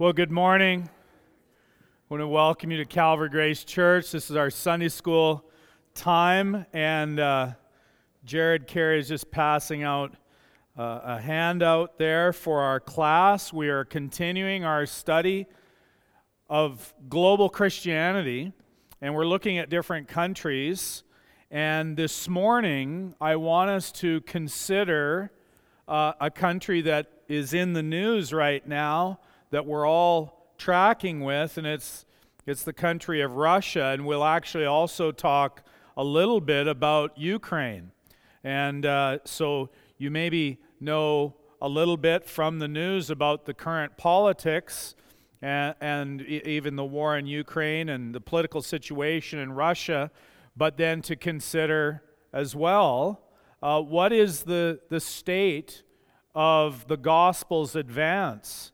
Well, good morning. I want to welcome you to Calvary Grace Church. This is our Sunday school time, and uh, Jared Carey is just passing out uh, a handout there for our class. We are continuing our study of global Christianity, and we're looking at different countries. And this morning, I want us to consider uh, a country that is in the news right now that we're all tracking with, and it's, it's the country of Russia. And we'll actually also talk a little bit about Ukraine. And uh, so you maybe know a little bit from the news about the current politics and, and even the war in Ukraine and the political situation in Russia, but then to consider as well uh, what is the, the state of the gospel's advance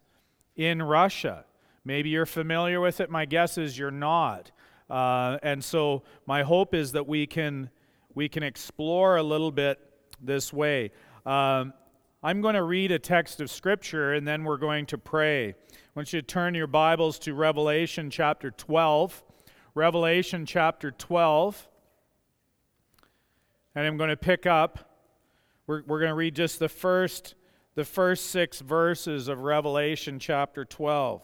in Russia. Maybe you're familiar with it. My guess is you're not. Uh, and so my hope is that we can we can explore a little bit this way. Um, I'm going to read a text of scripture and then we're going to pray. I want you to turn your Bibles to Revelation chapter 12. Revelation chapter 12. And I'm going to pick up, we're, we're going to read just the first the first six verses of Revelation chapter 12.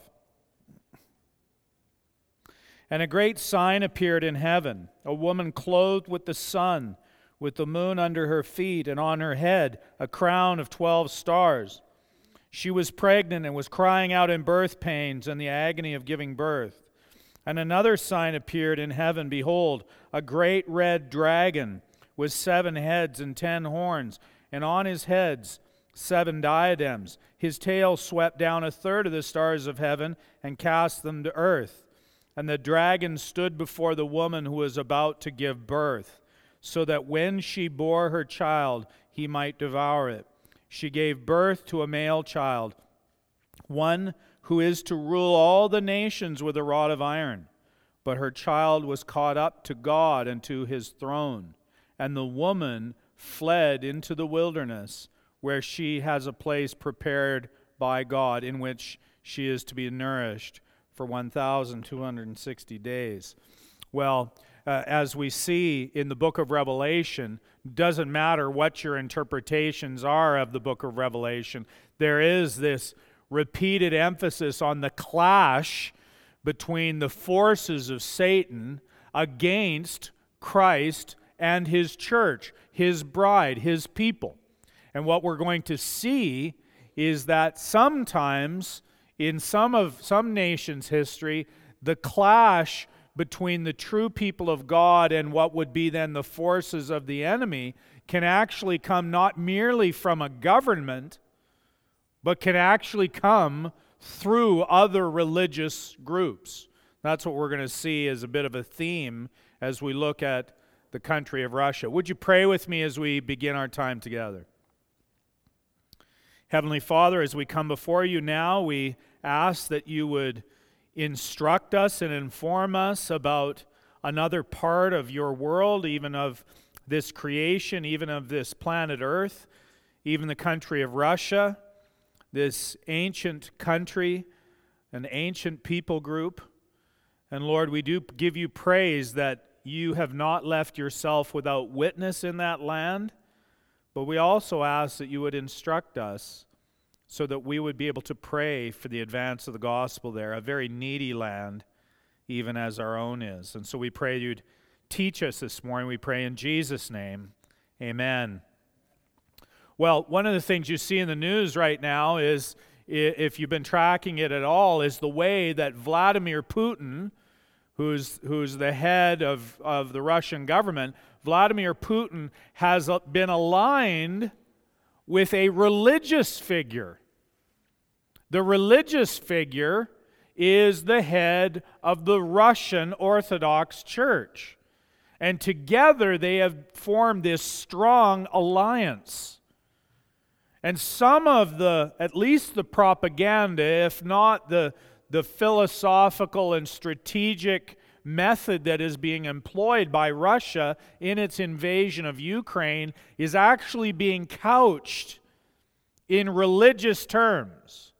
And a great sign appeared in heaven a woman clothed with the sun, with the moon under her feet, and on her head a crown of 12 stars. She was pregnant and was crying out in birth pains and the agony of giving birth. And another sign appeared in heaven Behold, a great red dragon with seven heads and ten horns, and on his heads seven diadems. His tail swept down a third of the stars of heaven and cast them to earth. And the dragon stood before the woman who was about to give birth, so that when she bore her child, he might devour it. She gave birth to a male child, one who is to rule all the nations with a rod of iron. But her child was caught up to God and to his throne. And the woman fled into the wilderness where she has a place prepared by God in which she is to be nourished for 1,260 days. Well, uh, as we see in the book of Revelation, doesn't matter what your interpretations are of the book of Revelation, there is this repeated emphasis on the clash between the forces of Satan against Christ and his church, his bride, his people. And what we're going to see is that sometimes in some of some nations' history, the clash between the true people of God and what would be then the forces of the enemy can actually come not merely from a government, but can actually come through other religious groups. That's what we're going to see as a bit of a theme as we look at the country of Russia. Would you pray with me as we begin our time together? Heavenly Father, as we come before you now, we ask that you would instruct us and inform us about another part of your world, even of this creation, even of this planet Earth, even the country of Russia, this ancient country, an ancient people group. And Lord, we do give you praise that you have not left yourself without witness in that land. But we also ask that you would instruct us so that we would be able to pray for the advance of the gospel there, a very needy land, even as our own is. And so we pray you'd teach us this morning. We pray in Jesus' name. Amen. Well, one of the things you see in the news right now is, if you've been tracking it at all, is the way that Vladimir Putin, who's, who's the head of, of the Russian government, Vladimir Putin has uh, been aligned with a religious figure. The religious figure is the head of the Russian Orthodox Church. And together they have formed this strong alliance. And some of the, at least the propaganda, if not the, the philosophical and strategic method that is being employed by Russia in its invasion of Ukraine is actually being couched in religious terms.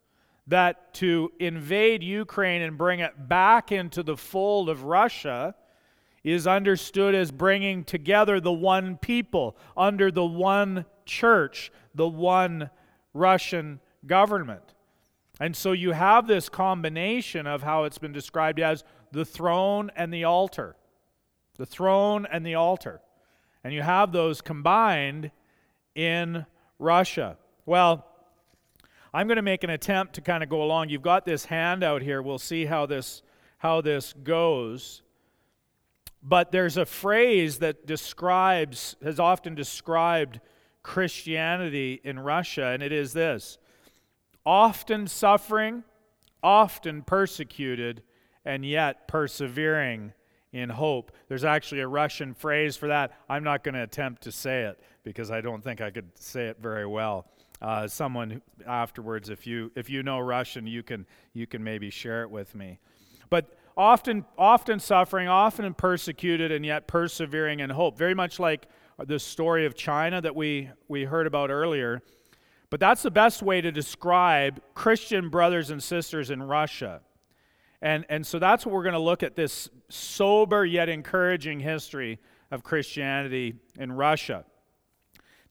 that to invade Ukraine and bring it back into the fold of Russia is understood as bringing together the one people under the one church, the one Russian government. And so you have this combination of how it's been described as the throne and the altar. The throne and the altar. And you have those combined in Russia. Well, I'm going to make an attempt to kind of go along. You've got this handout here. We'll see how this how this goes. But there's a phrase that describes has often described Christianity in Russia and it is this. Often suffering, often persecuted, and yet persevering in hope. There's actually a Russian phrase for that. I'm not going to attempt to say it because I don't think I could say it very well. Uh, someone afterwards, if you if you know Russian, you can you can maybe share it with me. But often often suffering, often persecuted, and yet persevering in hope. Very much like the story of China that we we heard about earlier. But that's the best way to describe Christian brothers and sisters in Russia. And, and so that's what we're going to look at this sober yet encouraging history of Christianity in Russia.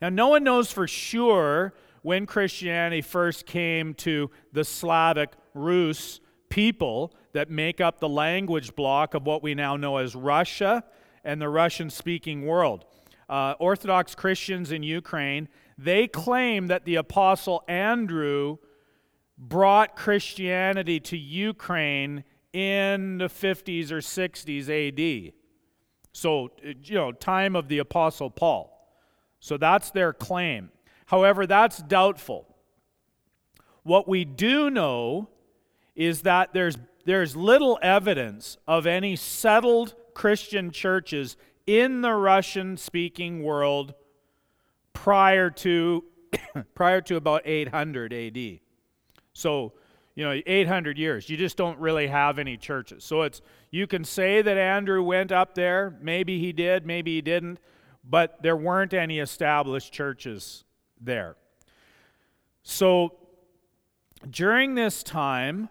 Now, no one knows for sure when Christianity first came to the Slavic Rus people that make up the language block of what we now know as Russia and the Russian speaking world. Uh, Orthodox Christians in Ukraine, they claim that the Apostle Andrew brought Christianity to Ukraine in the 50s or 60s AD. So, you know, time of the Apostle Paul. So that's their claim. However, that's doubtful. What we do know is that there's, there's little evidence of any settled Christian churches in the Russian speaking world prior to, prior to about 800 AD. So, you know, 800 years. You just don't really have any churches. So it's you can say that Andrew went up there, maybe he did, maybe he didn't, but there weren't any established churches there. So during this time,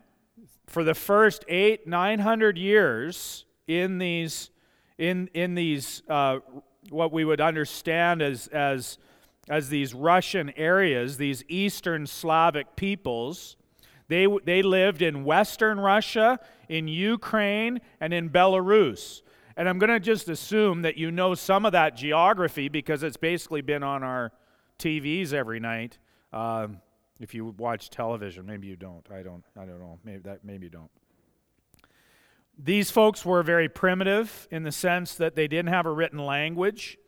for the first eight, 900 years in these, in, in these uh, what we would understand as, as as these Russian areas, these Eastern Slavic peoples. They, they lived in Western Russia, in Ukraine, and in Belarus. And I'm going to just assume that you know some of that geography because it's basically been on our TVs every night. Um, if you watch television, maybe you don't. I don't. I don't know. Maybe that. Maybe you don't. These folks were very primitive in the sense that they didn't have a written language.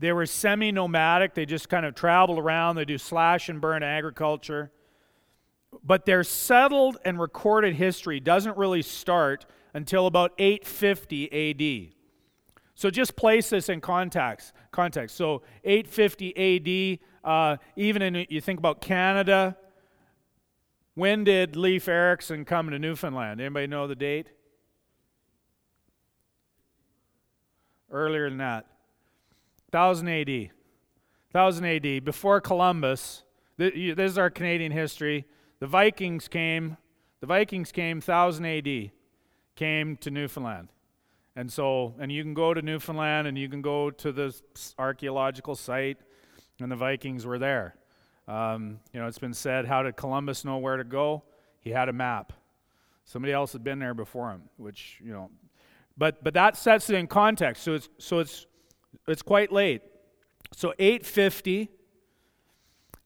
They were semi nomadic, they just kind of travel around, they do slash and burn agriculture. But their settled and recorded history doesn't really start until about 850 AD. So just place this in context. Context. So 850 AD. Uh, even in you think about Canada. When did Leif Erikson come to Newfoundland? Anybody know the date? Earlier than that. 1000 AD. 1000 AD, before Columbus. This is our Canadian history. The Vikings came, the Vikings came 1000 AD, came to Newfoundland. And so, and you can go to Newfoundland and you can go to the archaeological site, and the Vikings were there. Um, you know, it's been said, how did Columbus know where to go? He had a map. Somebody else had been there before him, which, you know, but, but that sets it in context. So it's, so it's it's quite late. So 850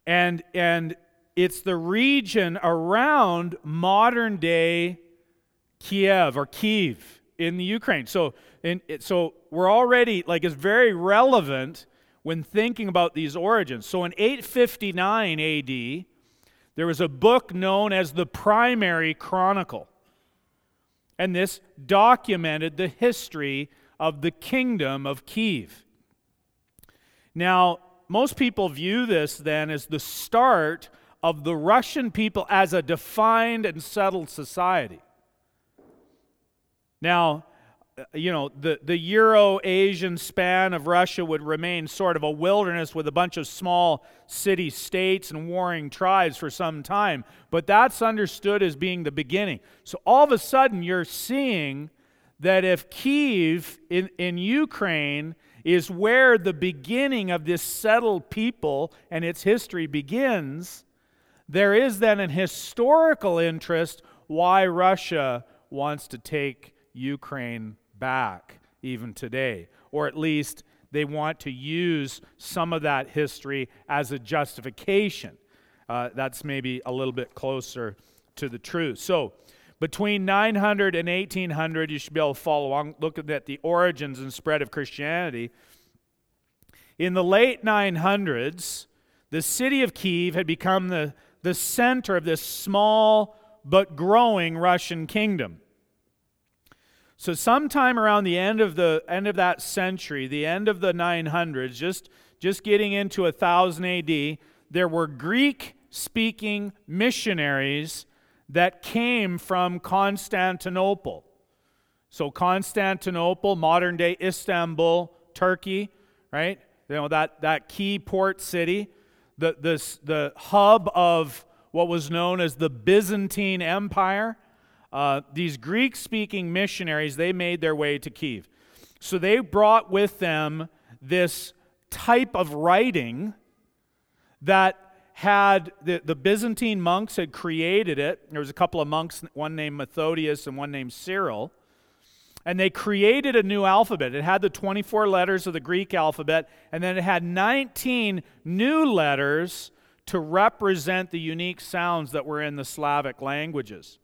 and and it's the region around modern day Kiev or Kiev in the Ukraine. So in, so we're already like it's very relevant when thinking about these origins. So in 859 AD, there was a book known as the Primary Chronicle. And this documented the history of the kingdom of Kiev. Now, most people view this then as the start of the Russian people as a defined and settled society. Now, uh, you know, the, the Euro Asian span of Russia would remain sort of a wilderness with a bunch of small city states and warring tribes for some time. But that's understood as being the beginning. So all of a sudden, you're seeing that if Kiev in, in Ukraine is where the beginning of this settled people and its history begins, there is then an historical interest why Russia wants to take Ukraine back even today, or at least they want to use some of that history as a justification. Uh, that's maybe a little bit closer to the truth. So, between 900 and 1800, you should be able to follow along looking at the origins and spread of Christianity. In the late 900s, the city of Kiev had become the, the center of this small but growing Russian kingdom. So sometime around the end of the end of that century, the end of the 900s, just just getting into 1000 AD, there were Greek speaking missionaries that came from Constantinople. So Constantinople, modern day Istanbul, Turkey, right? You know that that key port city, the this the hub of what was known as the Byzantine Empire. Uh, these Greek speaking missionaries, they made their way to Kiev. So they brought with them this type of writing that had the, the Byzantine monks had created it. There was a couple of monks, one named Methodius and one named Cyril. And they created a new alphabet. It had the 24 letters of the Greek alphabet, and then it had 19 new letters to represent the unique sounds that were in the Slavic languages.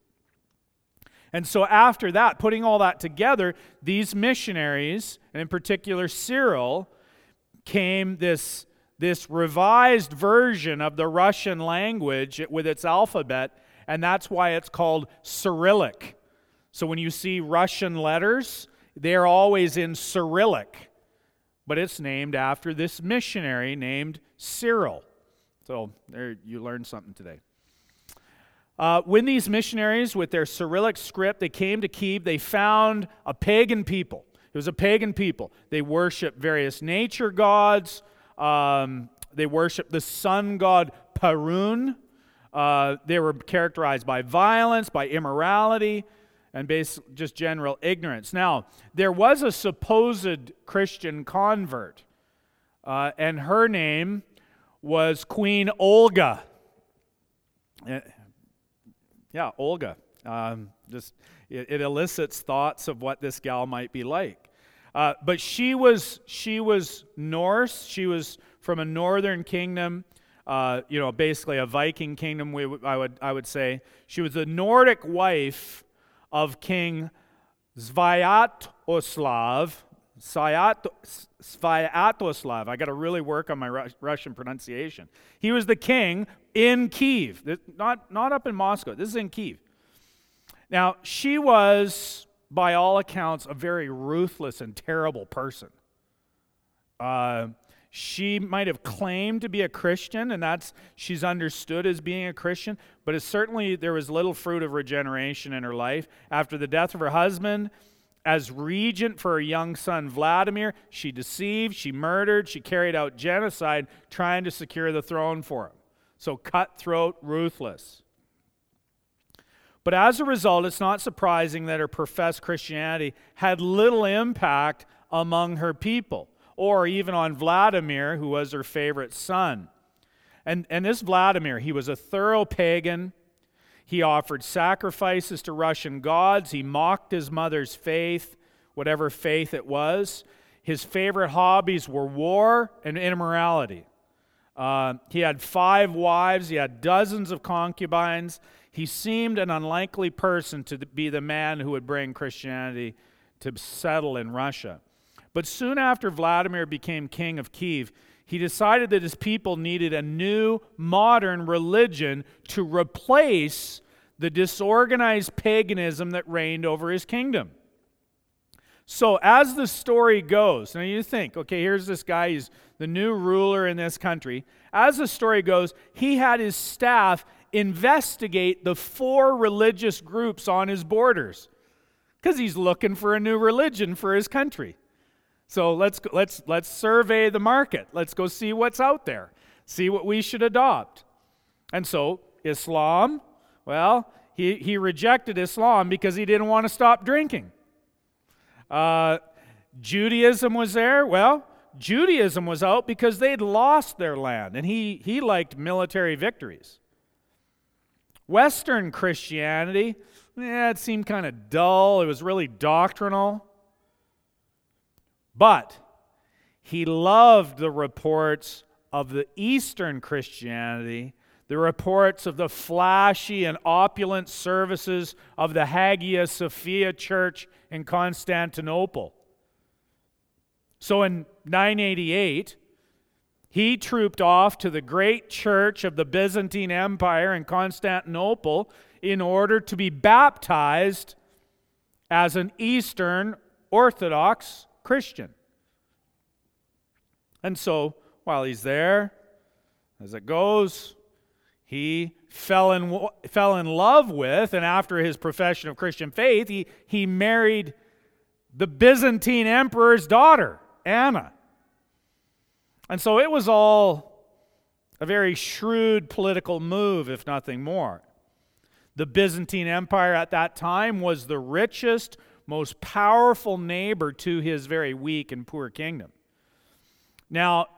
And so, after that, putting all that together, these missionaries, and in particular Cyril, came this, this revised version of the Russian language with its alphabet, and that's why it's called Cyrillic. So, when you see Russian letters, they're always in Cyrillic, but it's named after this missionary named Cyril. So, there you learned something today. Uh, when these missionaries, with their Cyrillic script, they came to Kiev, they found a pagan people. It was a pagan people. They worshiped various nature gods. Um, they worshiped the sun god Perun. Uh, they were characterized by violence, by immorality, and just general ignorance. Now, there was a supposed Christian convert, uh, and her name was Queen Olga. Eh, yeah, Olga. Um, just it, it, elicits thoughts of what this gal might be like. Uh, but she was she was Norse. She was from a northern kingdom. Uh, you know, basically a Viking kingdom. We, I would I would say she was the Nordic wife of King Sviatoslav. Sviatoslav. I got to really work on my Russian pronunciation. He was the king in Kiev, not, not up in Moscow. This is in Kiev. Now, she was, by all accounts, a very ruthless and terrible person. Uh, she might have claimed to be a Christian, and that's she's understood as being a Christian, but it certainly there was little fruit of regeneration in her life. After the death of her husband, as regent for her young son Vladimir, she deceived, she murdered, she carried out genocide, trying to secure the throne for him. So cutthroat, ruthless. But as a result, it's not surprising that her professed Christianity had little impact among her people, or even on Vladimir, who was her favorite son. And, and this Vladimir, he was a thorough pagan. He offered sacrifices to Russian gods. He mocked his mother's faith, whatever faith it was. His favorite hobbies were war and immorality. Uh, he had five wives, he had dozens of concubines. He seemed an unlikely person to be the man who would bring Christianity to settle in Russia. But soon after Vladimir became king of Kiev, he decided that his people needed a new, modern religion to replace the disorganized paganism that reigned over his kingdom. So, as the story goes, now you think, okay, here's this guy, he's the new ruler in this country. As the story goes, he had his staff investigate the four religious groups on his borders. Because he's looking for a new religion for his country. So let's, let's, let's survey the market. Let's go see what's out there, see what we should adopt. And so, Islam, well, he, he rejected Islam because he didn't want to stop drinking. Uh, Judaism was there. Well, Judaism was out because they'd lost their land, and he, he liked military victories. Western Christianity, yeah, it seemed kind of dull. It was really doctrinal. But he loved the reports of the Eastern Christianity, the reports of the flashy and opulent services of the Hagia Sophia Church in Constantinople. So in 988, he trooped off to the great church of the Byzantine Empire in Constantinople in order to be baptized as an Eastern Orthodox Christian. And so, while he's there, as it goes, he fell in, fell in love with, and after his profession of Christian faith, he, he married the Byzantine emperor's daughter. Anna. And so it was all a very shrewd political move, if nothing more. The Byzantine Empire at that time was the richest, most powerful neighbor to his very weak and poor kingdom. Now,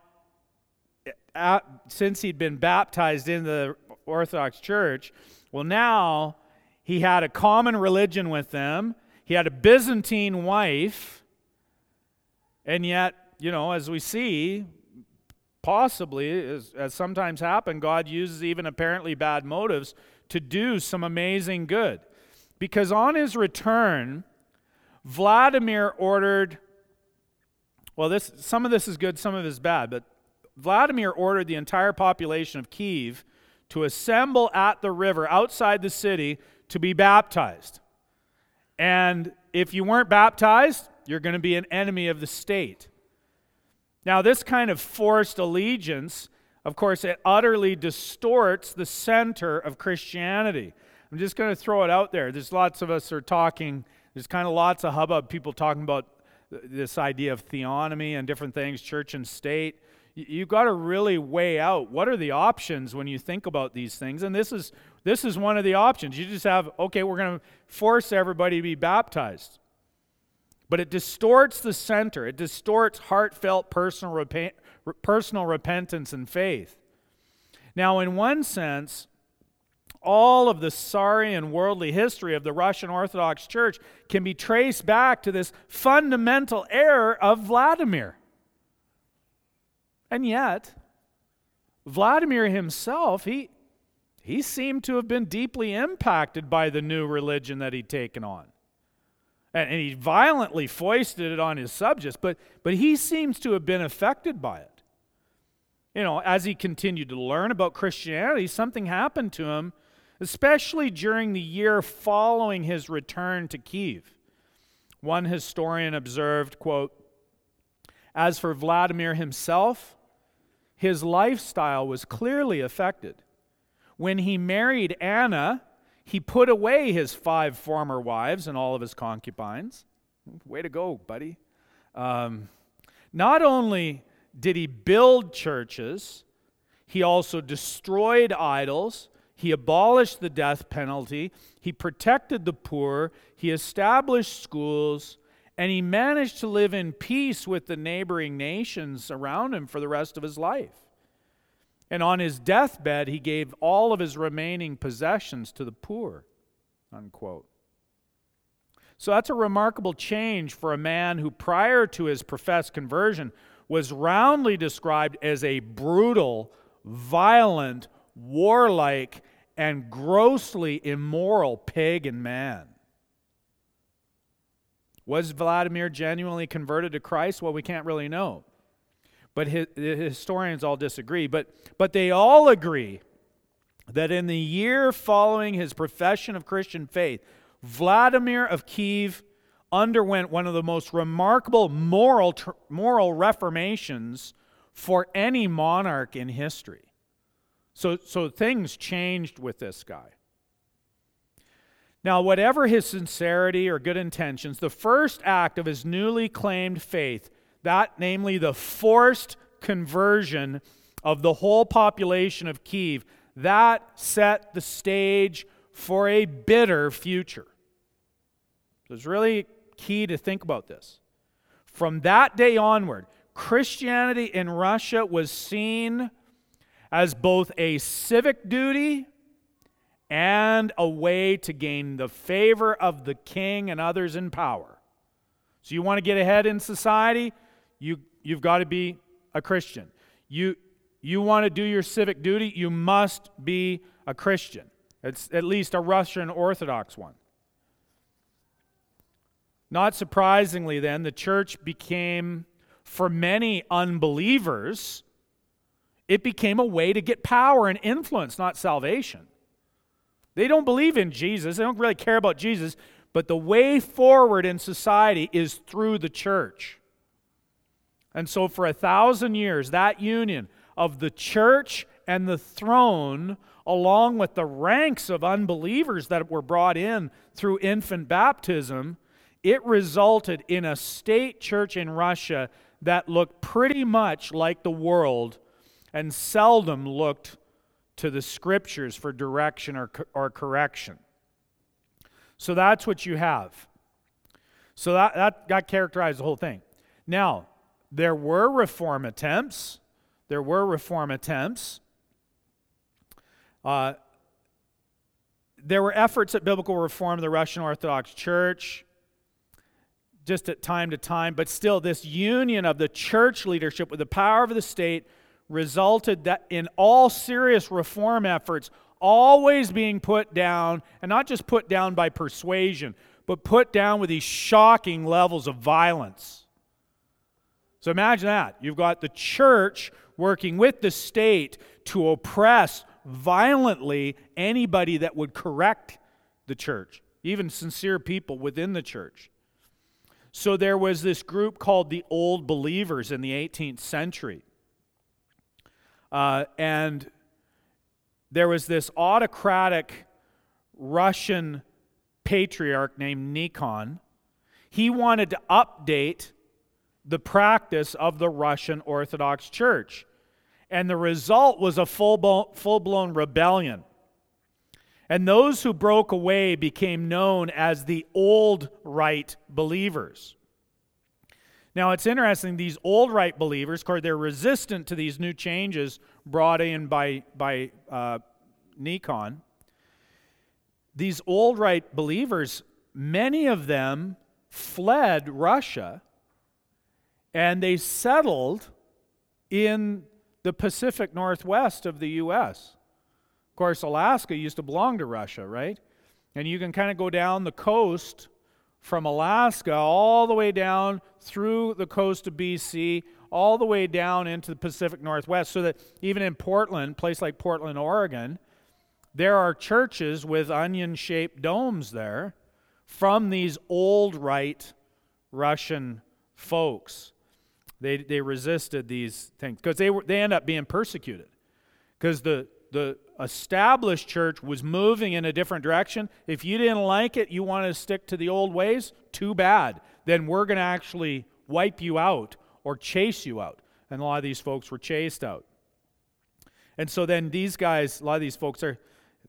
at, since he'd been baptized in the Orthodox Church, well, now he had a common religion with them. He had a Byzantine wife and yet, you know, as we see, possibly, as, as sometimes happen, God uses even apparently bad motives to do some amazing good. Because on his return, Vladimir ordered, well, this, some of this is good, some of it is bad, but Vladimir ordered the entire population of Kiev to assemble at the river outside the city to be baptized. And if you weren't baptized, you're going to be an enemy of the state. Now, this kind of forced allegiance, of course, it utterly distorts the center of Christianity. I'm just going to throw it out there. There's lots of us are talking, there's kind of lots of hubbub, people talking about this idea of theonomy and different things, church and state. You've got to really weigh out what are the options when you think about these things. And this is, this is one of the options. You just have, okay, we're going to force everybody to be baptized but it distorts the center. It distorts heartfelt personal, rep- personal repentance and faith. Now, in one sense, all of the sorry and worldly history of the Russian Orthodox Church can be traced back to this fundamental error of Vladimir. And yet, Vladimir himself, he, he seemed to have been deeply impacted by the new religion that he'd taken on and, and he violently foisted it on his subjects, but, but he seems to have been affected by it. You know, as he continued to learn about Christianity, something happened to him, especially during the year following his return to Kiev. One historian observed, quote, as for Vladimir himself, his lifestyle was clearly affected. When he married Anna, he put away his five former wives and all of his concubines. Way to go, buddy. Um, not only did he build churches, he also destroyed idols. He abolished the death penalty. He protected the poor. He established schools. And he managed to live in peace with the neighboring nations around him for the rest of his life. And on his deathbed, he gave all of his remaining possessions to the poor. Unquote. So that's a remarkable change for a man who, prior to his professed conversion, was roundly described as a brutal, violent, warlike, and grossly immoral pagan man. Was Vladimir genuinely converted to Christ? Well, we can't really know but his, the historians all disagree. But, but they all agree that in the year following his profession of Christian faith, Vladimir of Kiev underwent one of the most remarkable moral, moral reformations for any monarch in history. So, so things changed with this guy. Now, whatever his sincerity or good intentions, the first act of his newly claimed faith, that namely the forced conversion of the whole population of Kiev, that set the stage for a bitter future. So it's really key to think about this. From that day onward, Christianity in Russia was seen as both a civic duty and a way to gain the favor of the king and others in power. So you want to get ahead in society, you, you've got to be a Christian. You, you want to do your civic duty, you must be a Christian. It's at least a Russian Orthodox one. Not surprisingly, then, the church became, for many unbelievers, it became a way to get power and influence, not salvation. They don't believe in Jesus, they don't really care about Jesus, but the way forward in society is through the church. And so, for a thousand years, that union of the church and the throne, along with the ranks of unbelievers that were brought in through infant baptism, it resulted in a state church in Russia that looked pretty much like the world and seldom looked to the scriptures for direction or, or correction. So that's what you have. So that, that, that characterized the whole thing. Now, there were reform attempts. There were reform attempts. Uh, there were efforts at biblical reform of the Russian Orthodox Church, just at time to time, but still, this union of the church leadership with the power of the state resulted that in all serious reform efforts always being put down, and not just put down by persuasion, but put down with these shocking levels of violence. So imagine that. You've got the church working with the state to oppress violently anybody that would correct the church, even sincere people within the church. So there was this group called the Old Believers in the 18th century. Uh, and there was this autocratic Russian patriarch named Nikon. He wanted to update the practice of the Russian Orthodox Church. And the result was a full blown rebellion. And those who broke away became known as the Old rite believers. Now, it's interesting, these old rite believers, of course, they're resistant to these new changes brought in by, by uh, Nikon. These old rite believers, many of them fled Russia and they settled in the Pacific Northwest of the U.S. Of course, Alaska used to belong to Russia, right? And you can kind of go down the coast from Alaska all the way down through the coast of BC, all the way down into the Pacific Northwest, so that even in Portland, place like Portland, Oregon, there are churches with onion shaped domes there from these old rite Russian folks. They, they resisted these things because they, were, they end up being persecuted because the, the established church was moving in a different direction. If you didn't like it, you wanted to stick to the old ways, too bad. Then we're going to actually wipe you out or chase you out. And a lot of these folks were chased out. And so then these guys, a lot of these folks are,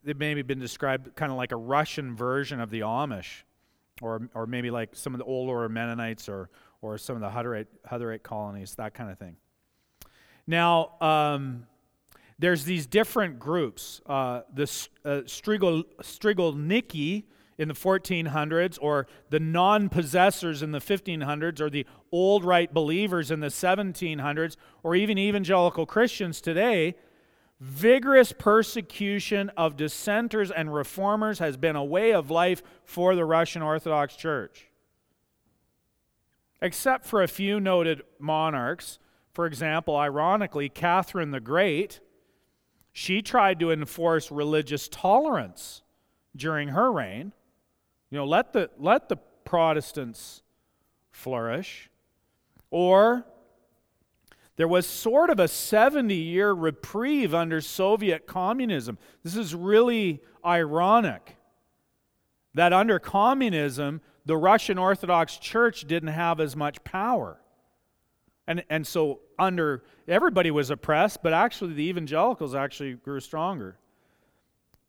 they've maybe been described kind of like a Russian version of the Amish, or, or maybe like some of the older Mennonites or, or some of the Hutterite, Hutterite colonies, that kind of thing. Now, um, there's these different groups. Uh, the uh, Strigol, Strigolniki in the 1400s, or the non possessors in the 1500s, or the old rite believers in the 1700s, or even evangelical Christians today. Vigorous persecution of dissenters and reformers has been a way of life for the Russian Orthodox Church. Except for a few noted monarchs, for example, ironically, Catherine the Great she tried to enforce religious tolerance during her reign. You know, let the, let the Protestants flourish. Or there was sort of a 70 year reprieve under Soviet communism. This is really ironic. that under communism, the Russian Orthodox Church didn't have as much power. And, and so under everybody was oppressed, but actually the evangelicals actually grew stronger.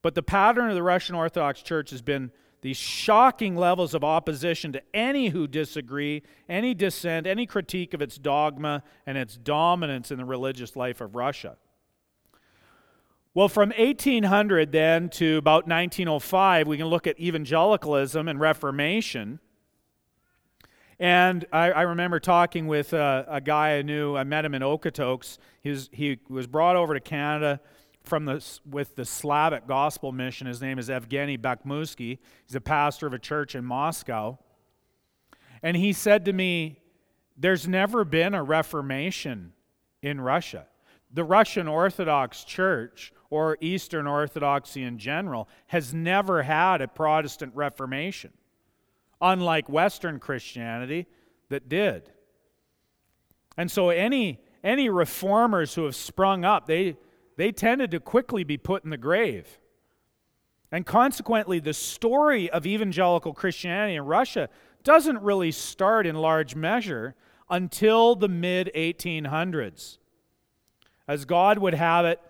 But the pattern of the Russian Orthodox Church has been these shocking levels of opposition to any who disagree, any dissent, any critique of its dogma and its dominance in the religious life of Russia. Well, from 1800 then to about 1905, we can look at evangelicalism and Reformation. And I, I remember talking with a, a, guy I knew. I met him in Okotoks. He was, he was brought over to Canada from the, with the Slavic Gospel Mission. His name is Evgeny Bakhmutsky. He's a pastor of a church in Moscow. And he said to me, There's never been a Reformation in Russia. The Russian Orthodox Church, or Eastern Orthodoxy in general, has never had a Protestant Reformation unlike Western Christianity that did. And so any, any reformers who have sprung up, they, they tended to quickly be put in the grave. And consequently, the story of evangelical Christianity in Russia doesn't really start in large measure until the mid 1800s. As God would have it,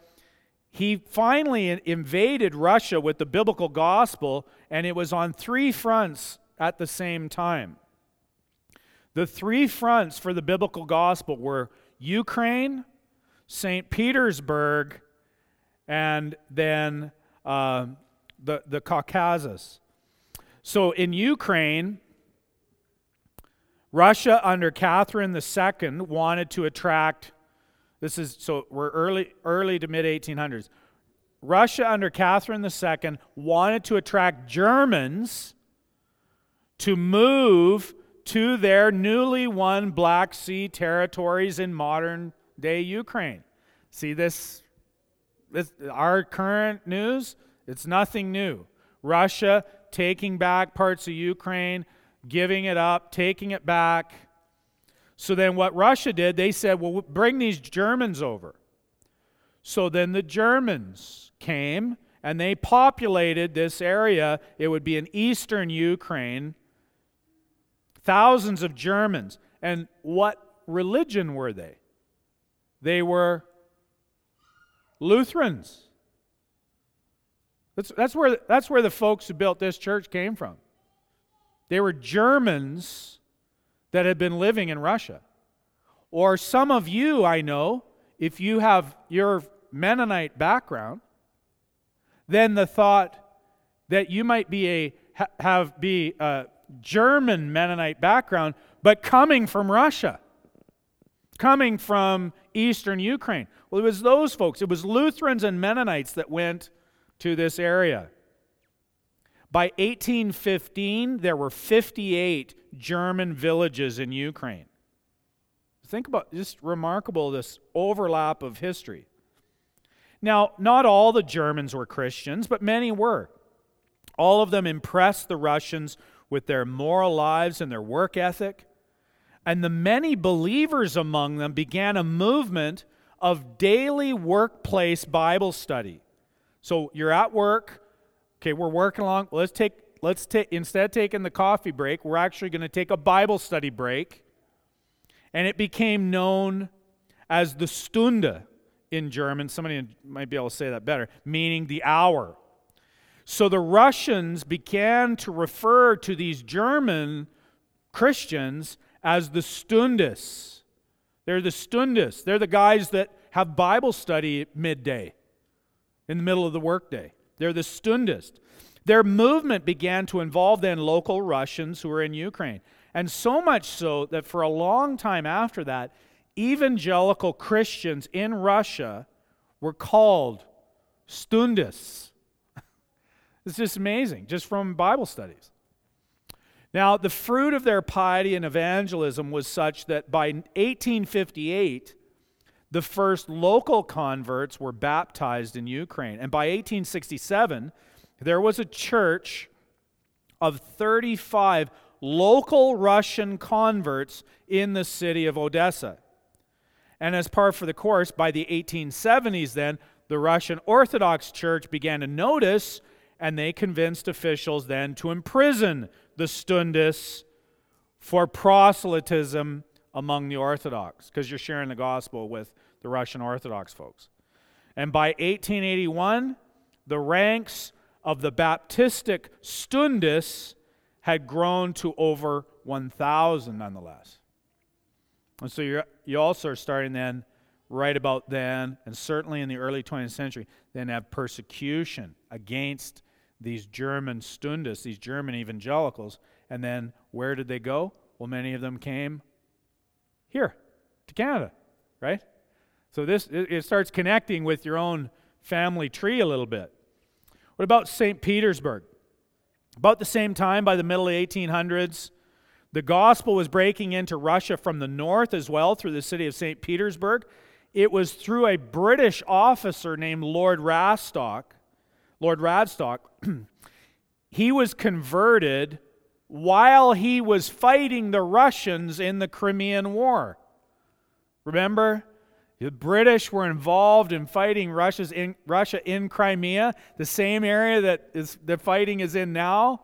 he finally invaded Russia with the biblical gospel, and it was on three fronts at the same time. The three fronts for the biblical gospel were Ukraine, St. Petersburg, and then uh, the, the Caucasus. So in Ukraine, Russia under Catherine II wanted to attract, this is, so we're early, early to mid 1800s. Russia under Catherine II wanted to attract Germans to move to their newly won Black Sea territories in modern day Ukraine. See this, this our current news? It's nothing new. Russia taking back parts of Ukraine, giving it up, taking it back. So then what Russia did, they said, well, bring these Germans over. So then the Germans came and they populated this area. It would be in eastern Ukraine thousands of Germans. And what religion were they? They were Lutherans. That's, that's, where, that's where the folks who built this church came from. They were Germans that had been living in Russia. Or some of you, I know, if you have your Mennonite background, then the thought that you might be a have be a German Mennonite background, but coming from Russia, coming from eastern Ukraine. Well, it was those folks, it was Lutherans and Mennonites that went to this area. By 1815, there were 58 German villages in Ukraine. Think about just remarkable this overlap of history. Now, not all the Germans were Christians, but many were. All of them impressed the Russians with their moral lives and their work ethic. And the many believers among them began a movement of daily workplace Bible study. So you're at work, okay, we're working along. Let's take let's take instead of taking the coffee break, we're actually going to take a Bible study break. And it became known as the Stunde in German. Somebody might be able to say that better, meaning the hour so the Russians began to refer to these German Christians as the Stundists. They're the Stundists. They're the guys that have Bible study at midday, in the middle of the workday. They're the Stundists. Their movement began to involve then local Russians who were in Ukraine. And so much so that for a long time after that, evangelical Christians in Russia were called Stundists. It's just amazing, just from Bible studies. Now, the fruit of their piety and evangelism was such that by 1858, the first local converts were baptized in Ukraine. And by 1867, there was a church of 35 local Russian converts in the city of Odessa. And as par for the course, by the 1870s, then, the Russian Orthodox Church began to notice and they convinced officials then to imprison the Stundists for proselytism among the Orthodox, because you're sharing the gospel with the Russian Orthodox folks. And by 1881, the ranks of the Baptistic Stundists had grown to over 1,000 nonetheless. And so you you also are starting then, right about then, and certainly in the early 20th century, then have persecution against these German Stundists, these German evangelicals. And then where did they go? Well, many of them came here to Canada, right? So this it starts connecting with your own family tree a little bit. What about St. Petersburg? About the same time, by the middle of the 1800s, the gospel was breaking into Russia from the north as well through the city of St. Petersburg. It was through a British officer named Lord Radstock. Lord Radstock. he was converted while he was fighting the Russians in the Crimean War. Remember? The British were involved in fighting Russia's in, Russia in Crimea, the same area that is, the fighting is in now.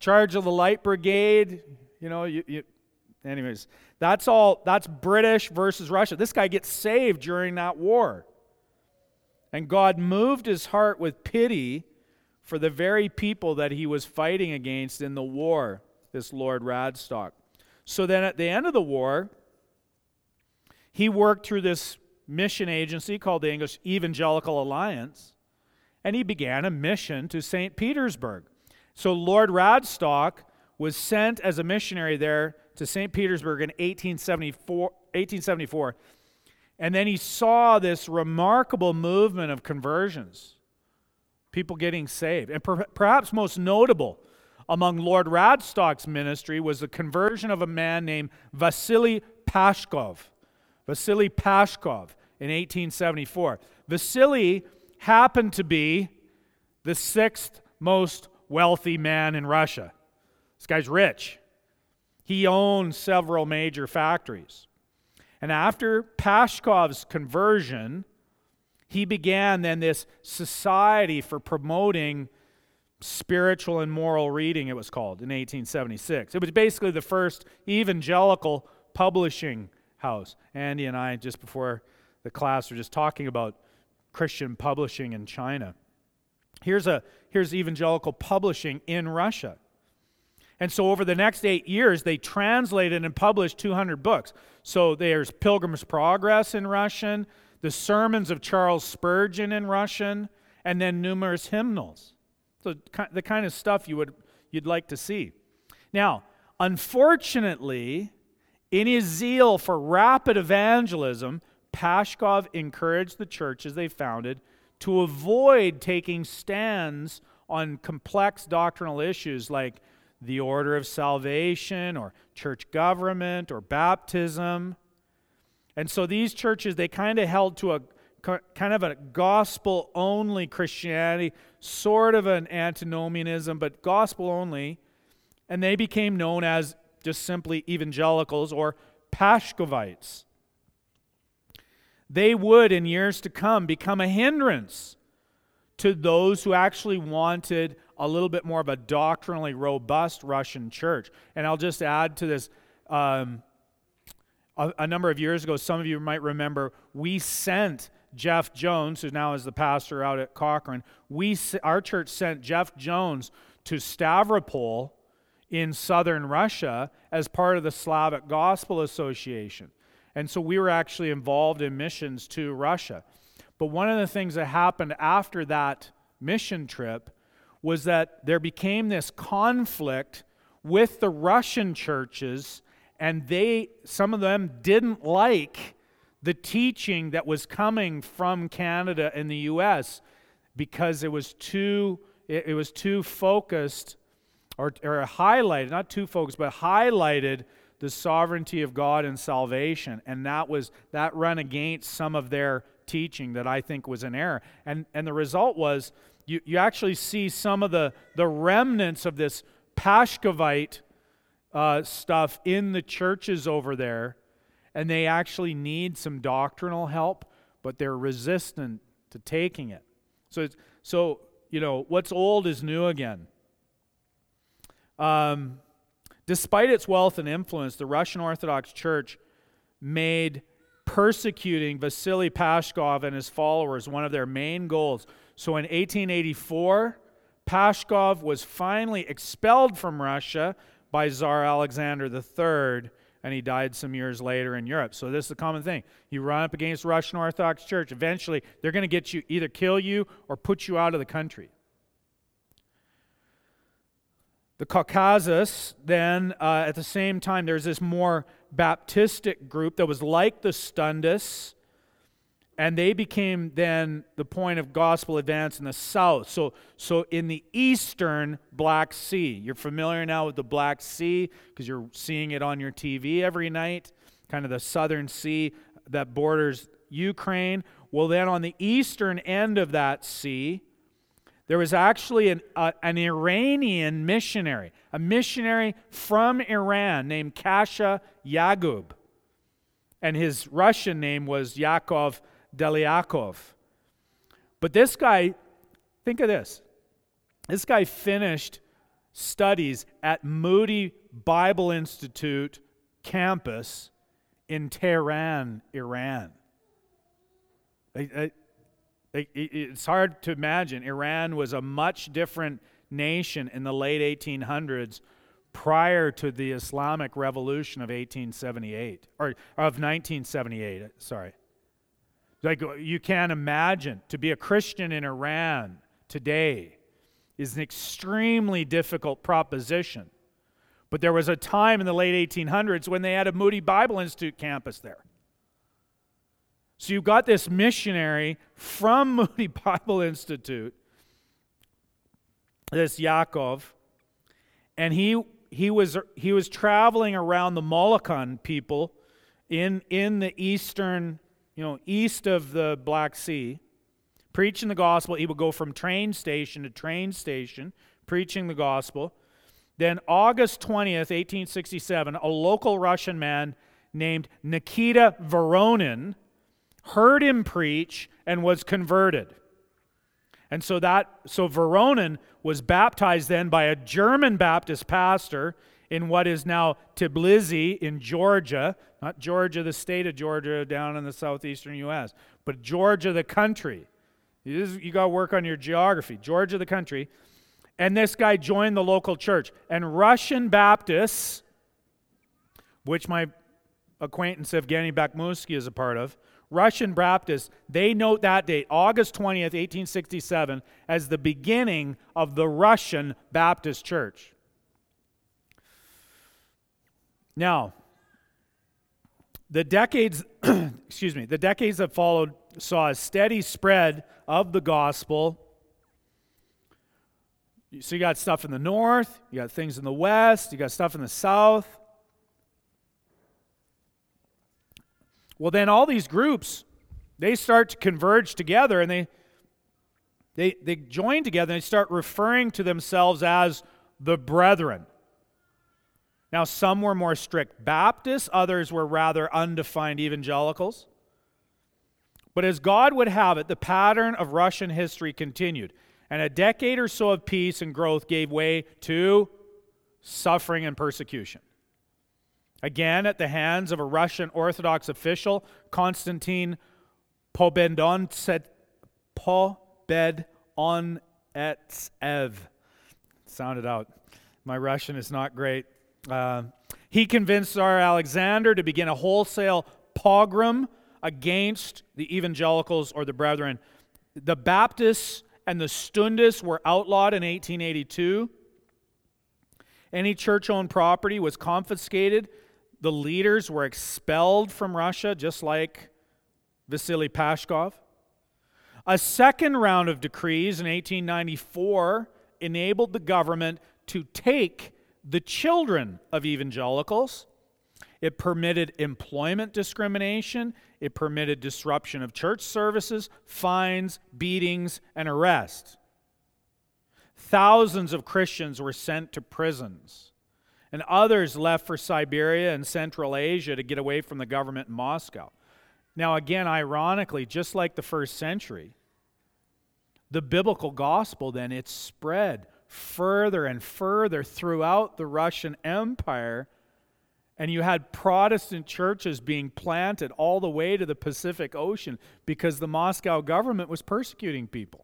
Charge of the Light Brigade, you know, you, you, anyways, that's all, that's British versus Russia. This guy gets saved during that war. And God moved his heart with pity for the very people that he was fighting against in the war, this Lord Radstock. So then at the end of the war, he worked through this mission agency called the English Evangelical Alliance, and he began a mission to St. Petersburg. So Lord Radstock was sent as a missionary there to St. Petersburg in 1874, 1874. And then he saw this remarkable movement of conversions, people getting saved. And per- perhaps most notable among Lord Radstock's ministry was the conversion of a man named Vasily Pashkov. Vasily Pashkov in 1874. Vasily happened to be the sixth most wealthy man in Russia. This guy's rich. He owned several major factories. And after Pashkov's conversion, he began then this society for promoting spiritual and moral reading, it was called, in 1876. It was basically the first evangelical publishing house. Andy and I, just before the class, were just talking about Christian publishing in China. Here's, a, here's evangelical publishing in Russia. And so over the next eight years, they translated and published 200 books. So there's Pilgrim's Progress in Russian, the sermons of Charles Spurgeon in Russian, and then numerous hymnals. So the kind of stuff you would you'd like to see. Now, unfortunately, in his zeal for rapid evangelism, Pashkov encouraged the churches they founded to avoid taking stands on complex doctrinal issues like the order of salvation or church government or baptism. And so these churches, they kind of held to a kind of a gospel only Christianity, sort of an antinomianism, but gospel only. And they became known as just simply evangelicals or Pashkovites. They would, in years to come, become a hindrance to those who actually wanted a little bit more of a doctrinally robust Russian church. And I'll just add to this. Um, a, number of years ago, some of you might remember, we sent Jeff Jones, who now is the pastor out at Cochrane, we, our church sent Jeff Jones to Stavropol in southern Russia as part of the Slavic Gospel Association. And so we were actually involved in missions to Russia. But one of the things that happened after that mission trip was that there became this conflict with the Russian churches, and they, some of them didn't like the teaching that was coming from Canada and the US because it was too, it, was too focused or, or highlighted, not too focused, but highlighted the sovereignty of God and salvation. And that was that run against some of their teaching that I think was an error. And and the result was you, you actually see some of the, the remnants of this Pashkovite uh, stuff in the churches over there, and they actually need some doctrinal help, but they're resistant to taking it. So, so you know, what's old is new again. Um, despite its wealth and influence, the Russian Orthodox Church made persecuting Vasily Pashkov and his followers one of their main goals. So in 1884, Pashkov was finally expelled from Russia by Tsar Alexander III, and he died some years later in Europe. So this is a common thing. You run up against Russian Orthodox Church, eventually they're going to get you either kill you or put you out of the country. The Caucasus, then, uh, at the same time, there's this more Baptistic group that was like the Stundas, and they became then the point of gospel advance in the south. So, so in the eastern Black Sea, you're familiar now with the Black Sea because you're seeing it on your TV every night, kind of the southern sea that borders Ukraine. Well, then on the eastern end of that sea, there was actually an, uh, an Iranian missionary, a missionary from Iran named Kasha Yagub. And his Russian name was Yakov Delyakov. But this guy, think of this. This guy finished studies at Moody Bible Institute campus in Tehran, Iran. It's hard to imagine. Iran was a much different nation in the late 1800s prior to the Islamic Revolution of 1878 or of 1978, uh, sorry. Like uh, you can't imagine to be a Christian in Iran today is an extremely difficult proposition. But there was a time in the late 1800s when they had a Moody Bible Institute campus there. So you've got this missionary from Moody Bible Institute, this Yaakov, and he he was he was traveling around the Molokan people in in the eastern, you know, east of the Black Sea, preaching the gospel. He would go from train station to train station, preaching the gospel. Then August 20th, 1867, a local Russian man named Nikita Voronin heard him preach, and was converted. And so that so Voronin was baptized then by a German Baptist pastor in what is now Tbilisi in Georgia, not Georgia, the state of Georgia down in the southeastern U.S., but Georgia, the country. You, you got to work on your geography. Georgia, the country. And this guy joined the local church. And Russian Baptists, which my acquaintance Evgeny Bakhmutsky is a part of, Russian Baptists, they note that date, August 20th, 1867, as the beginning of the Russian Baptist Church. Now, the decades, excuse me, the decades that followed saw a steady spread of the gospel. So you got stuff in the north, you got things in the west, you got stuff in the south. Well, then all these groups, they start to converge together and they, they, they join together and they start referring to themselves as the brethren. Now, some were more strict Baptists, others were rather undefined evangelicals. But as God would have it, the pattern of Russian history continued. And a decade or so of peace and growth gave way to suffering and persecution. Again, at the hands of a Russian Orthodox official, Konstantin Pobedonetsev. Sound it out. My Russian is not great. Uh, he convinced Tsar Alexander to begin a wholesale pogrom against the evangelicals or the brethren. The Baptists and the Stundists were outlawed in 1882. Any church owned property was confiscated the leaders were expelled from Russia, just like Vasily Pashkov. A second round of decrees in 1894 enabled the government to take the children of evangelicals. It permitted employment discrimination. It permitted disruption of church services, fines, beatings, and arrest. Thousands of Christians were sent to prisons and others left for Siberia and Central Asia to get away from the government in Moscow. Now, again, ironically, just like the first century, the biblical gospel, then it spread further and further throughout the Russian Empire. And you had Protestant churches being planted all the way to the Pacific Ocean because the Moscow government was persecuting people.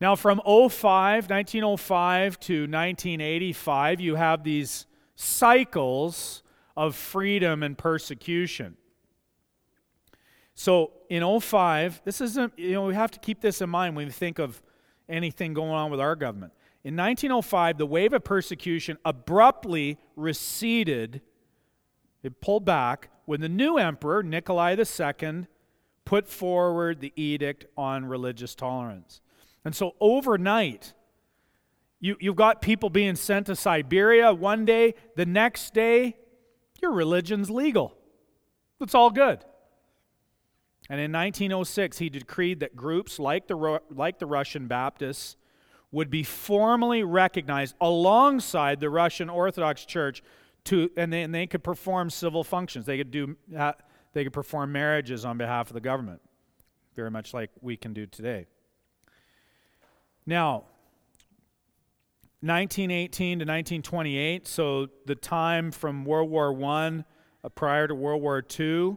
Now, from 05, 1905 to 1985, you have these cycles of freedom and persecution. So in 05, this isn't, you know, we have to keep this in mind when we think of anything going on with our government. In 1905, the wave of persecution abruptly receded, it pulled back when the new emperor, Nikolai II, put forward the edict on religious tolerance. And so overnight, you, you've got people being sent to Siberia one day, the next day, your religion's legal. It's all good. And in 1906, he decreed that groups like the, like the Russian Baptists would be formally recognized alongside the Russian Orthodox Church to, and, they, and they could perform civil functions. They could, do, uh, they could perform marriages on behalf of the government, very much like we can do today. Now, 1918 to 1928, so the time from World War I uh, prior to World War II.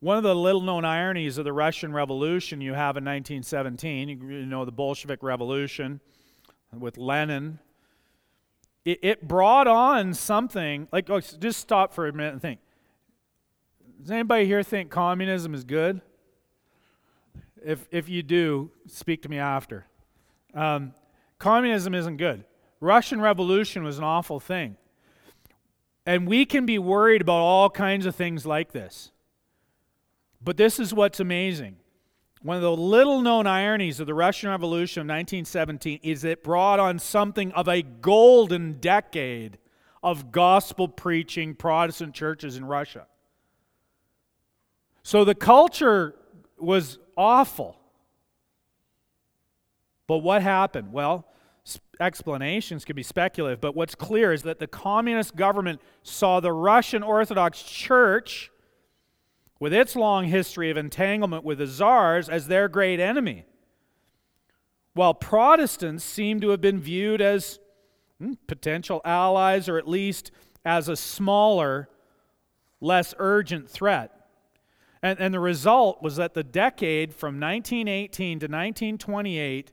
One of the little known ironies of the Russian Revolution you have in 1917, you know, the Bolshevik Revolution with Lenin, it, it brought on something, like, oh, just stop for a minute and think. Does anybody here think communism is good? If, if you do, speak to me after. Um, communism isn't good. Russian Revolution was an awful thing. And we can be worried about all kinds of things like this. But this is what's amazing. One of the little known ironies of the Russian Revolution of 1917 is it brought on something of a golden decade of gospel preaching Protestant churches in Russia. So the culture was awful. But what happened? Well, explanations can be speculative, but what's clear is that the communist government saw the Russian Orthodox Church, with its long history of entanglement with the czars, as their great enemy. While Protestants seem to have been viewed as hmm, potential allies or at least as a smaller, less urgent threat. And, and the result was that the decade from 1918 to 1928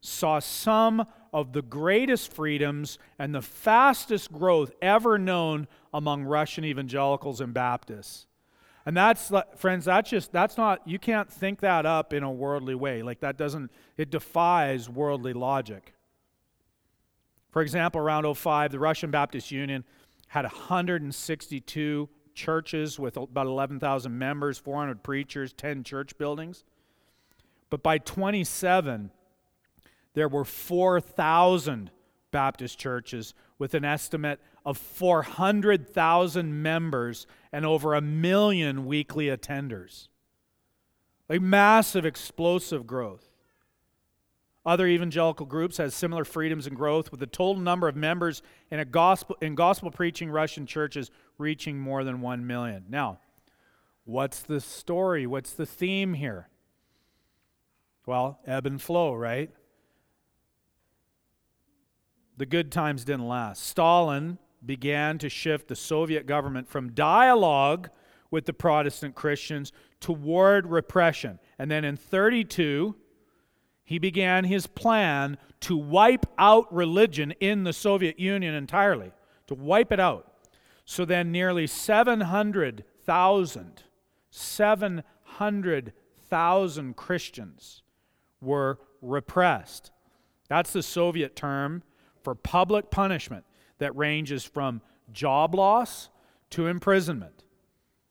saw some of the greatest freedoms and the fastest growth ever known among Russian evangelicals and Baptists. And that's, friends, that's just, that's not, you can't think that up in a worldly way. Like that doesn't, it defies worldly logic. For example, around 05, the Russian Baptist Union had 162 churches with about 11,000 members, 400 preachers, 10 church buildings. But by 27, there were 4,000 Baptist churches with an estimate of 400,000 members and over a million weekly attenders. A massive, explosive growth. Other evangelical groups had similar freedoms and growth, with the total number of members in, a gospel, in gospel preaching Russian churches reaching more than 1 million. Now, what's the story? What's the theme here? Well, ebb and flow, right? The good times didn't last. Stalin began to shift the Soviet government from dialogue with the Protestant Christians toward repression. And then in 32, he began his plan to wipe out religion in the Soviet Union entirely, to wipe it out. So then, nearly 700,000, 700,000 Christians were repressed. That's the Soviet term for public punishment that ranges from job loss to imprisonment.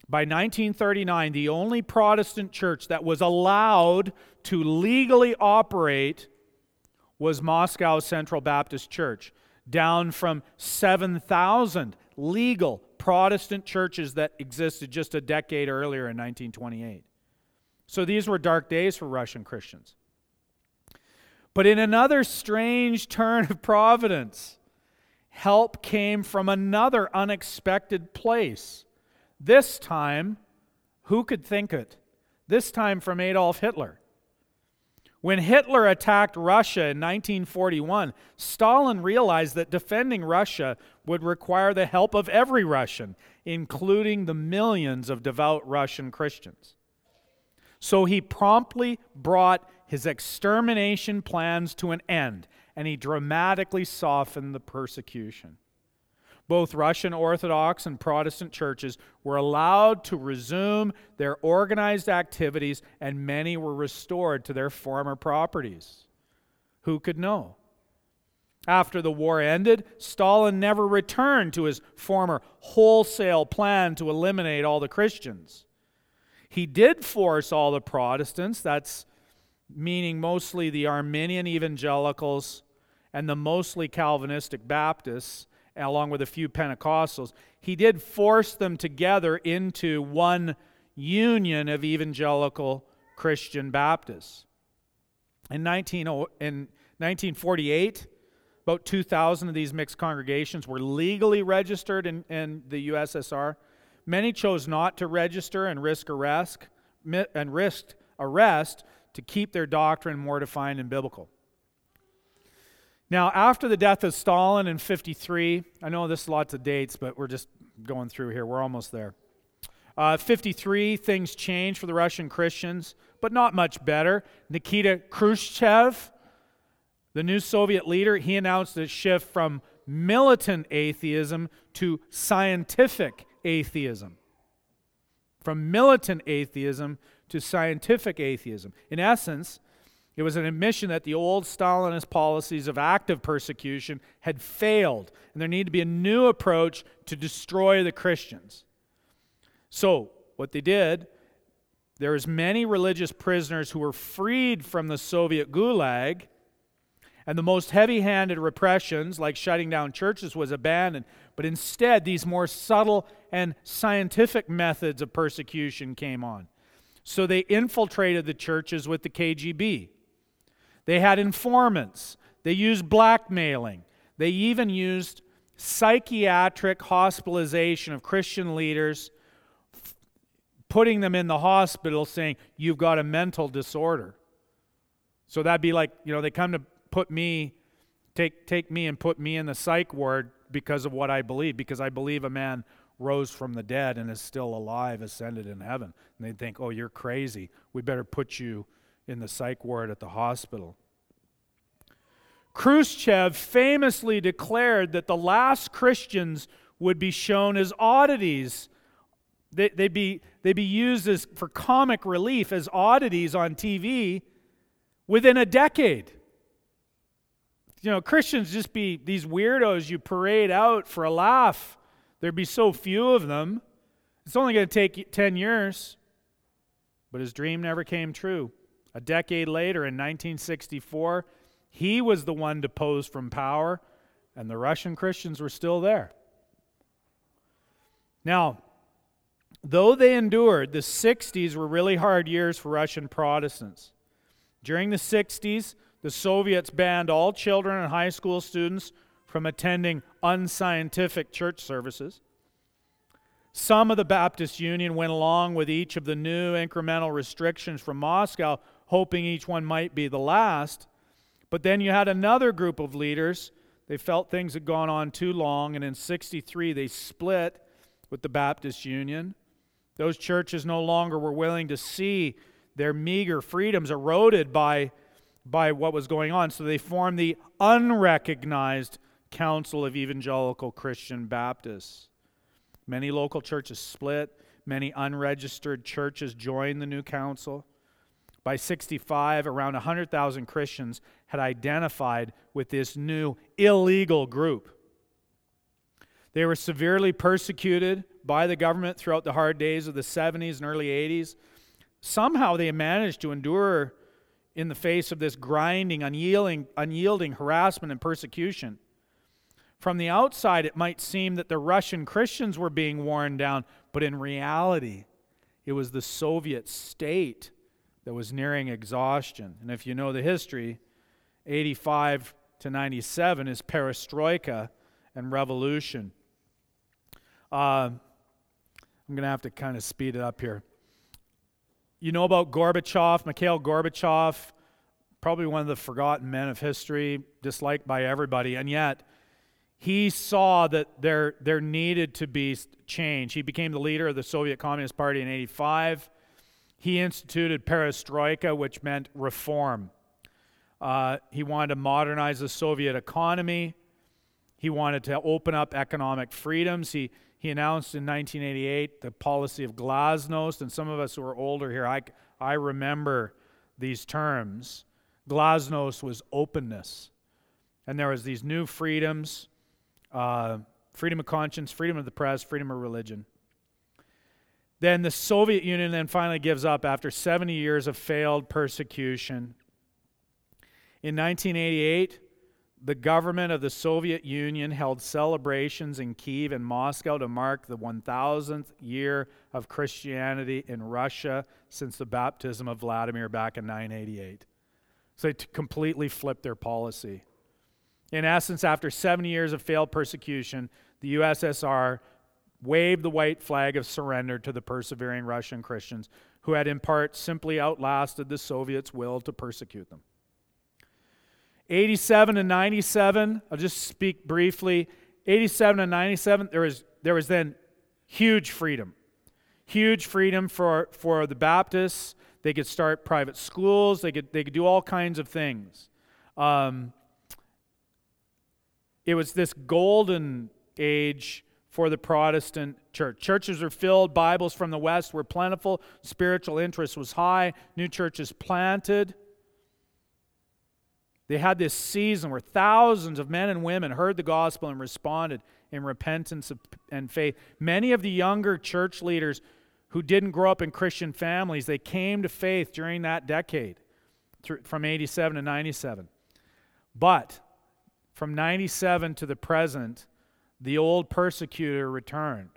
By 1939, the only Protestant church that was allowed to legally operate was Moscow Central Baptist Church, down from 7,000 legal Protestant churches that existed just a decade earlier in 1928. So these were dark days for Russian Christians. But in another strange turn of providence, help came from another unexpected place. This time, who could think it? this time from Adolf Hitler. When Hitler attacked Russia in 1941, Stalin realized that defending Russia would require the help of every Russian, including the millions of devout Russian Christians. So he promptly brought his extermination plans to an end, and he dramatically softened the persecution. Both Russian Orthodox and Protestant churches were allowed to resume their organized activities, and many were restored to their former properties. Who could know? After the war ended, Stalin never returned to his former wholesale plan to eliminate all the Christians. He did force all the Protestants, that's meaning mostly the Arminian evangelicals and the mostly Calvinistic Baptists, along with a few Pentecostals, he did force them together into one union of evangelical Christian Baptists. In, 19, in 1948, about 2,000 of these mixed congregations were legally registered in, in the USSR. Many chose not to register and risk arrest, and risked arrest to keep their doctrine more defined and biblical. Now, after the death of Stalin in 53, I know this is lots of dates, but we're just going through here. We're almost there. Uh, 53, things changed for the Russian Christians, but not much better. Nikita Khrushchev, the new Soviet leader, he announced a shift from militant atheism to scientific atheism. From militant atheism to scientific atheism. In essence, it was an admission that the old Stalinist policies of active persecution had failed, and there needed to be a new approach to destroy the Christians. So, what they did, there was many religious prisoners who were freed from the Soviet gulag, and the most heavy-handed repressions, like shutting down churches, was abandoned. But instead, these more subtle and scientific methods of persecution came on. So they infiltrated the churches with the KGB. They had informants. They used blackmailing. They even used psychiatric hospitalization of Christian leaders, putting them in the hospital saying, You've got a mental disorder. So that'd be like, you know, they come to put me, take, take me and put me in the psych ward because of what I believe, because I believe a man rose from the dead and is still alive, ascended in heaven. And they'd think, Oh, you're crazy. We better put you in the psych ward at the hospital. Khrushchev famously declared that the last Christians would be shown as oddities. They, would be, they'd be used as, for comic relief as oddities on TV within a decade. You know, Christians just be these weirdos you parade out for a laugh. There'd be so few of them. It's only going to take 10 years. But his dream never came true. A decade later, in 1964, he was the one deposed from power, and the Russian Christians were still there. Now, though they endured, the 60s were really hard years for Russian Protestants. During the 60s, the Soviets banned all children and high school students from attending unscientific church services. Some of the Baptist Union went along with each of the new incremental restrictions from Moscow, hoping each one might be the last. But then you had another group of leaders. They felt things had gone on too long, and in 63 they split with the Baptist Union. Those churches no longer were willing to see their meager freedoms eroded by, by what was going on, so they formed the unrecognized Council of Evangelical Christian Baptists. Many local churches split, many unregistered churches joined the new council. By 65, around 100,000 Christians had identified with this new illegal group. They were severely persecuted by the government throughout the hard days of the 70s and early 80s. Somehow they managed to endure in the face of this grinding, unyielding, unyielding harassment and persecution. From the outside, it might seem that the Russian Christians were being worn down, but in reality, it was the Soviet state that was nearing exhaustion. And if you know the history, 85 to 97 is perestroika and revolution. Uh, I'm going to have to kind of speed it up here. you know about Gorbachev, Mikhail Gorbachev, probably one of the forgotten men of history, disliked by everybody, and yet he saw that there, there needed to be change. He became the leader of the Soviet Communist Party in 85. He instituted perestroika, which meant reform. Uh, he wanted to modernize the Soviet economy. He wanted to open up economic freedoms. He, he announced in 1988 the policy of glasnost, and some of us who are older here, I, I remember these terms. Glasnost was openness. And there was these new freedoms, uh, freedom of conscience, freedom of the press, freedom of religion. Then the Soviet Union then finally gives up after 70 years of failed persecution. In 1988, the government of the Soviet Union held celebrations in Kiev and Moscow to mark the 1000th year of Christianity in Russia since the baptism of Vladimir back in 988. So they t- completely flipped their policy. In essence, after 70 years of failed persecution, the USSR waved the white flag of surrender to the persevering Russian Christians who had in part simply outlasted the Soviets' will to persecute them. 87 and 97, I'll just speak briefly. 87 and 97, there was, there was then huge freedom. Huge freedom for, for the Baptists. They could start private schools, they could, they could do all kinds of things. Um, it was this golden age for the Protestant church. Churches were filled, Bibles from the West were plentiful, spiritual interest was high, new churches planted. They had this season where thousands of men and women heard the gospel and responded in repentance and faith. Many of the younger church leaders who didn't grow up in Christian families, they came to faith during that decade, from 87 to 97. But from 97 to the present, the old persecutor returned.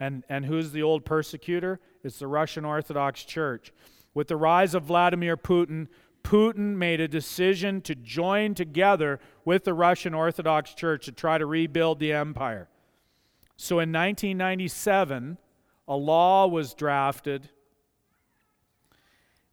And, and who's the old persecutor? It's the Russian Orthodox Church. With the rise of Vladimir Putin, Putin made a decision to join together with the Russian Orthodox Church to try to rebuild the empire. So in 1997, a law was drafted,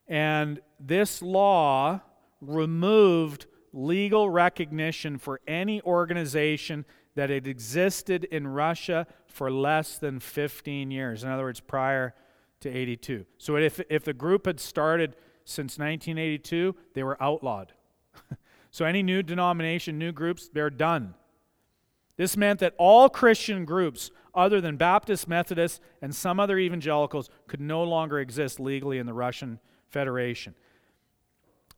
and this law removed legal recognition for any organization that had existed in Russia for less than 15 years. In other words, prior to 82. So if, if the group had started since 1982, they were outlawed. so any new denomination, new groups, they're done. This meant that all Christian groups, other than Baptist, Methodists, and some other evangelicals, could no longer exist legally in the Russian Federation.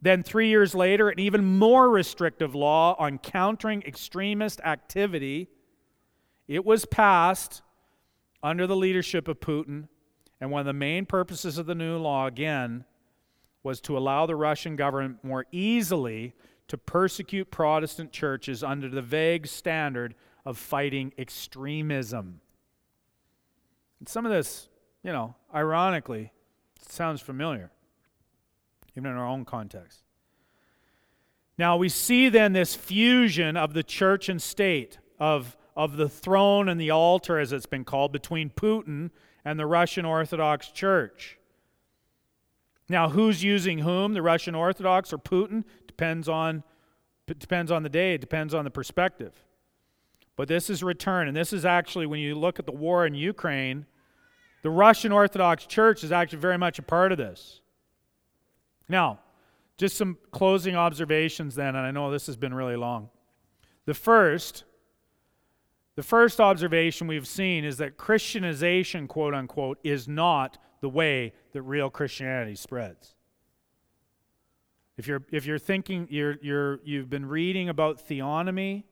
Then, three years later, an even more restrictive law on countering extremist activity. It was passed under the leadership of Putin. And one of the main purposes of the new law, again, was to allow the Russian government more easily to persecute Protestant churches under the vague standard of fighting extremism. And some of this, you know, ironically, sounds familiar even in our own context. Now, we see then this fusion of the church and state, of, of the throne and the altar, as it's been called, between Putin and the Russian Orthodox Church. Now, who's using whom, the Russian Orthodox or Putin? Depends on, depends on the day, it depends on the perspective. But this is return, and this is actually, when you look at the war in Ukraine, the Russian Orthodox Church is actually very much a part of this. Now, just some closing observations then, and I know this has been really long. The first, the first observation we've seen is that Christianization, quote unquote, is not the way that real Christianity spreads. If you're, if you're thinking, you're, you're, you've been reading about theonomy,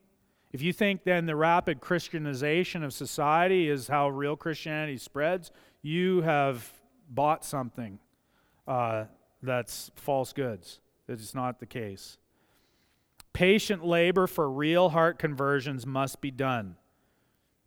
if you think then the rapid Christianization of society is how real Christianity spreads, you have bought something uh, that's false goods. It's not the case. Patient labor for real heart conversions must be done.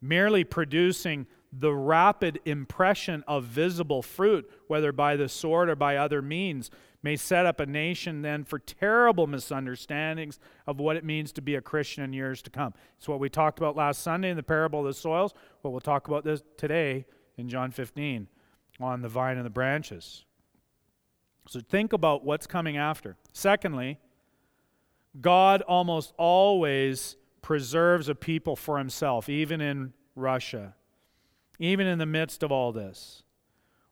Merely producing the rapid impression of visible fruit, whether by the sword or by other means, may set up a nation then for terrible misunderstandings of what it means to be a Christian in years to come. It's what we talked about last Sunday in the parable of the soils, what we'll talk about this today in John 15. on the vine and the branches. So think about what's coming after. Secondly, God almost always preserves a people for himself, even in Russia, even in the midst of all this.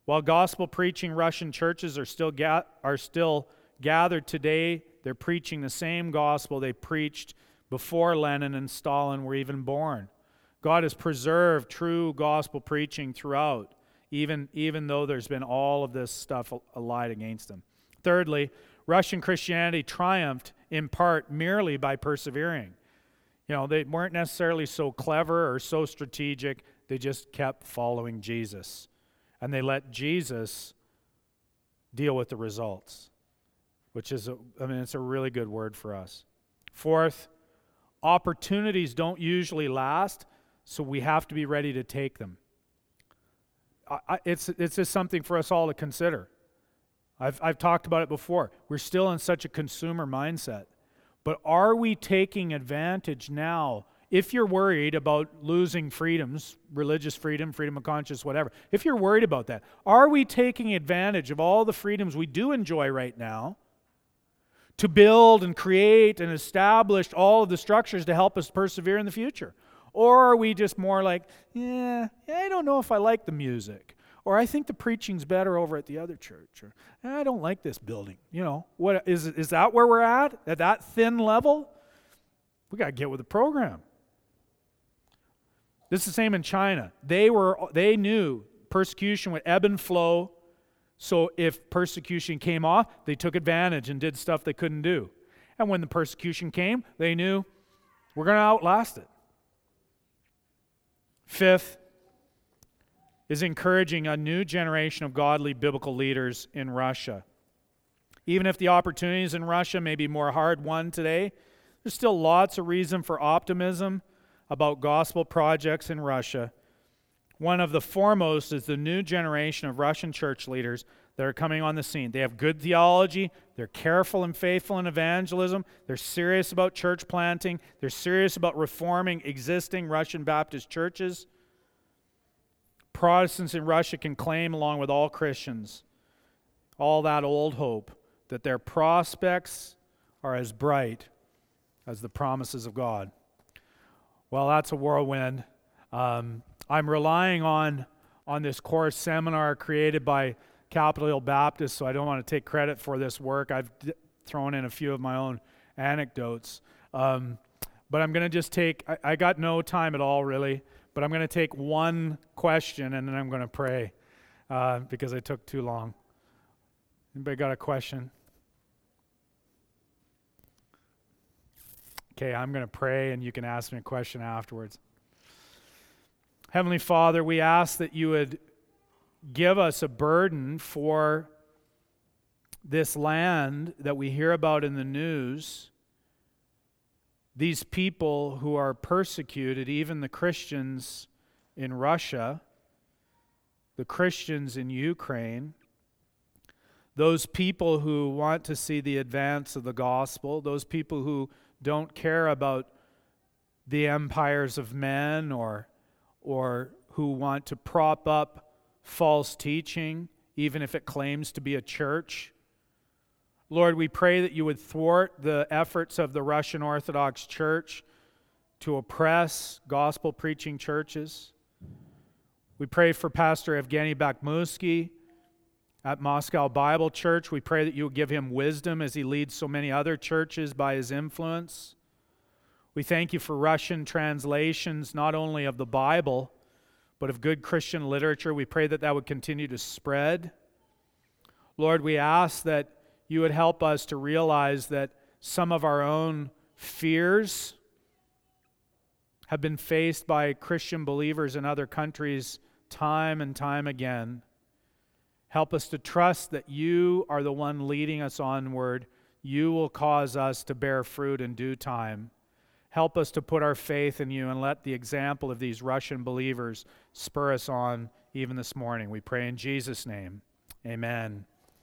While gospel preaching Russian churches are still, ga- are still gathered today, they're preaching the same gospel they preached before Lenin and Stalin were even born. God has preserved true gospel preaching throughout, even, even though there's been all of this stuff allied against them. Thirdly, Russian Christianity triumphed in part merely by persevering. You know, they weren't necessarily so clever or so strategic, they just kept following Jesus. And they let Jesus deal with the results, which is, a, I mean, it's a really good word for us. Fourth, opportunities don't usually last, so we have to be ready to take them. I, it's, it's just something for us all to consider. I've, I've talked about it before. We're still in such a consumer mindset. But are we taking advantage now? If you're worried about losing freedoms, religious freedom, freedom of conscience, whatever, if you're worried about that, are we taking advantage of all the freedoms we do enjoy right now to build and create and establish all of the structures to help us persevere in the future? Or are we just more like, yeah, I don't know if I like the music? Or I think the preaching's better over at the other church. Or eh, I don't like this building. You know, what is is that where we're at? At that thin level? We got to get with the program. This is the same in China. They were they knew persecution would ebb and flow. So if persecution came off, they took advantage and did stuff they couldn't do. And when the persecution came, they knew we're going to outlast it. Fifth, is encouraging a new generation of godly biblical leaders in Russia. Even if the opportunities in Russia may be more hard won today, there's still lots of reason for optimism about gospel projects in Russia. One of the foremost is the new generation of Russian church leaders that are coming on the scene. They have good theology, they're careful and faithful in evangelism, they're serious about church planting, they're serious about reforming existing Russian Baptist churches. Protestants in Russia can claim, along with all Christians, all that old hope that their prospects are as bright as the promises of God. Well, that's a whirlwind. Um, I'm relying on, on this course seminar created by Capitol Hill Baptist, so I don't want to take credit for this work. I've d- thrown in a few of my own anecdotes. Um, but I'm going to just take, I, I got no time at all, really. But I'm going to take one question and then I'm going to pray uh, because I took too long. Anybody got a question? Okay, I'm going to pray and you can ask me a question afterwards. Heavenly Father, we ask that you would give us a burden for this land that we hear about in the news these people who are persecuted, even the Christians in Russia, the Christians in Ukraine, those people who want to see the advance of the gospel, those people who don't care about the empires of men or, or who want to prop up false teaching, even if it claims to be a church. Lord, we pray that you would thwart the efforts of the Russian Orthodox Church to oppress gospel preaching churches. We pray for Pastor Evgeny Bakhmutsky at Moscow Bible Church. We pray that you would give him wisdom as he leads so many other churches by his influence. We thank you for Russian translations, not only of the Bible, but of good Christian literature. We pray that that would continue to spread. Lord, we ask that you would help us to realize that some of our own fears have been faced by Christian believers in other countries time and time again. Help us to trust that you are the one leading us onward. You will cause us to bear fruit in due time. Help us to put our faith in you and let the example of these Russian believers spur us on even this morning. We pray in Jesus' name. Amen.